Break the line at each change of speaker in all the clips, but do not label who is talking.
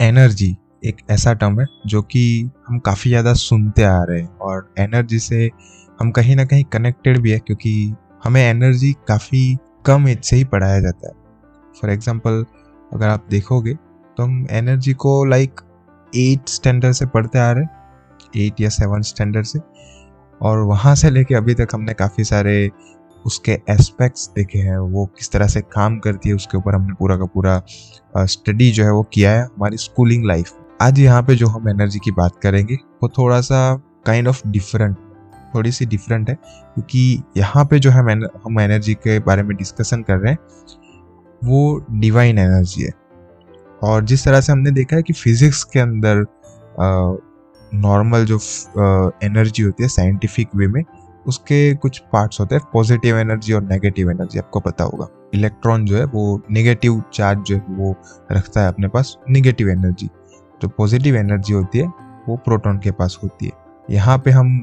Energy एक ऐसा term है जो कि हम काफ़ी ज़्यादा सुनते आ रहे हैं और एनर्जी से हम कहीं ना कहीं कनेक्टेड भी है क्योंकि हमें एनर्जी काफ़ी कम एज से ही पढ़ाया जाता है। फॉर एग्ज़ाम्पल अगर आप देखोगे तो हम एनर्जी को लाइक एट स्टैंडर्ड से पढ़ते आ रहे हैं एट या सेवन स्टैंडर्ड से और वहाँ से लेके अभी तक हमने काफ़ी सारे उसके एस्पेक्ट्स देखे हैं, वो किस तरह से काम करती है, उसके ऊपर हमने पूरा का पूरा स्टडी जो है वो किया है हमारी स्कूलिंग लाइफ आज यहाँ पे जो हम एनर्जी की बात करेंगे, वो थोड़ा सा काइंड ऑफ़ डिफरेंट थोड़ी सी डिफरेंट है, क्योंकि यहाँ पे जो हम हम एनर्जी के बारे में डिस्कशन कर रहे हैं, वो डिवाइन एनर्जी है। और जिस तरह से हमने देखा है कि फिजिक्स के अंदर नॉर्मल जो एनर्जी होती है साइंटिफिक वे में उसके कुछ पार्ट्स होते हैं पॉजिटिव एनर्जी और नेगेटिव एनर्जी आपको पता होगा। इलेक्ट्रॉन जो है, वो नेगेटिव चार्ज जो है, वो रखता है अपने पास नेगेटिव एनर्जी जो पॉजिटिव एनर्जी होती है, वो प्रोटॉन के पास होती है। यहाँ पे हम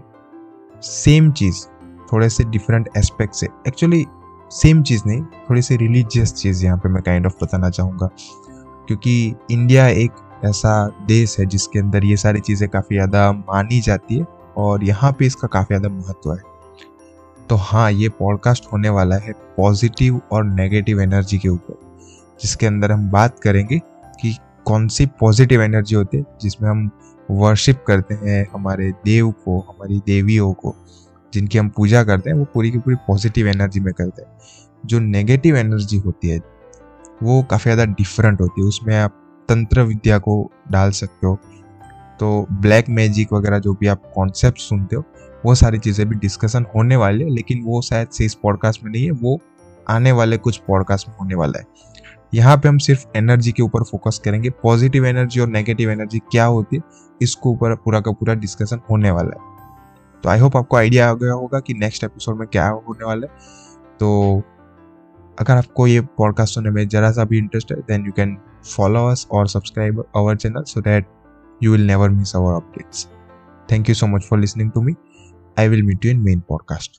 सेम चीज़, थोड़े से डिफरेंट एस्पेक्ट से एक्चुअली सेम चीज़ नहीं, थोड़ी सी रिलीजियस चीज़ यहाँ पे मैं काइंड ऑफ़ बताना चाहूँगा। क्योंकि इंडिया एक ऐसा देश है, जिसके अंदर ये सारी चीज़ें काफ़ी ज़्यादा मानी जाती है, और यहाँ पे इसका काफ़ी ज़्यादा महत्व है। तो हाँ ये पॉडकास्ट होने वाला है पॉजिटिव और नेगेटिव एनर्जी के ऊपर, जिसके अंदर हम बात करेंगे कि कौन सी पॉजिटिव एनर्जी होती है, जिसमें हम वर्शिप करते हैं हमारे देव को, हमारी देवियों को, जिनकी हम पूजा करते हैं, वो पूरी की पूरी पॉजिटिव एनर्जी में करते हैं। जो नेगेटिव एनर्जी होती है, वो काफ़ी ज़्यादा डिफरेंट होती है, उसमें आप तंत्र विद्या को डाल सकते हो। तो ब्लैक मैजिक वगैरह जो भी आप कॉन्सेप्ट सुनते हो वो सारी चीज़ें भी डिस्कशन होने वाली है, लेकिन वो शायद से इस पॉडकास्ट में नहीं है, वो आने वाले कुछ पॉडकास्ट में होने वाला है यहाँ पे हम सिर्फ़ एनर्जी के ऊपर फोकस करेंगे पॉजिटिव एनर्जी और नेगेटिव एनर्जी क्या होती है, इसको ऊपर पूरा का पूरा डिस्कशन होने वाला है तो आई होप आपको आइडिया आ गया होगा कि नेक्स्ट एपिसोड में क्या होने वाला है तो अगर आपको ये पॉडकास्ट सुनने में जरा सा भी इंटरेस्ट है then you can follow us और subscribe our channel so that you will never miss our updates. Thank you so much for listening to me. I will meet you in main podcast.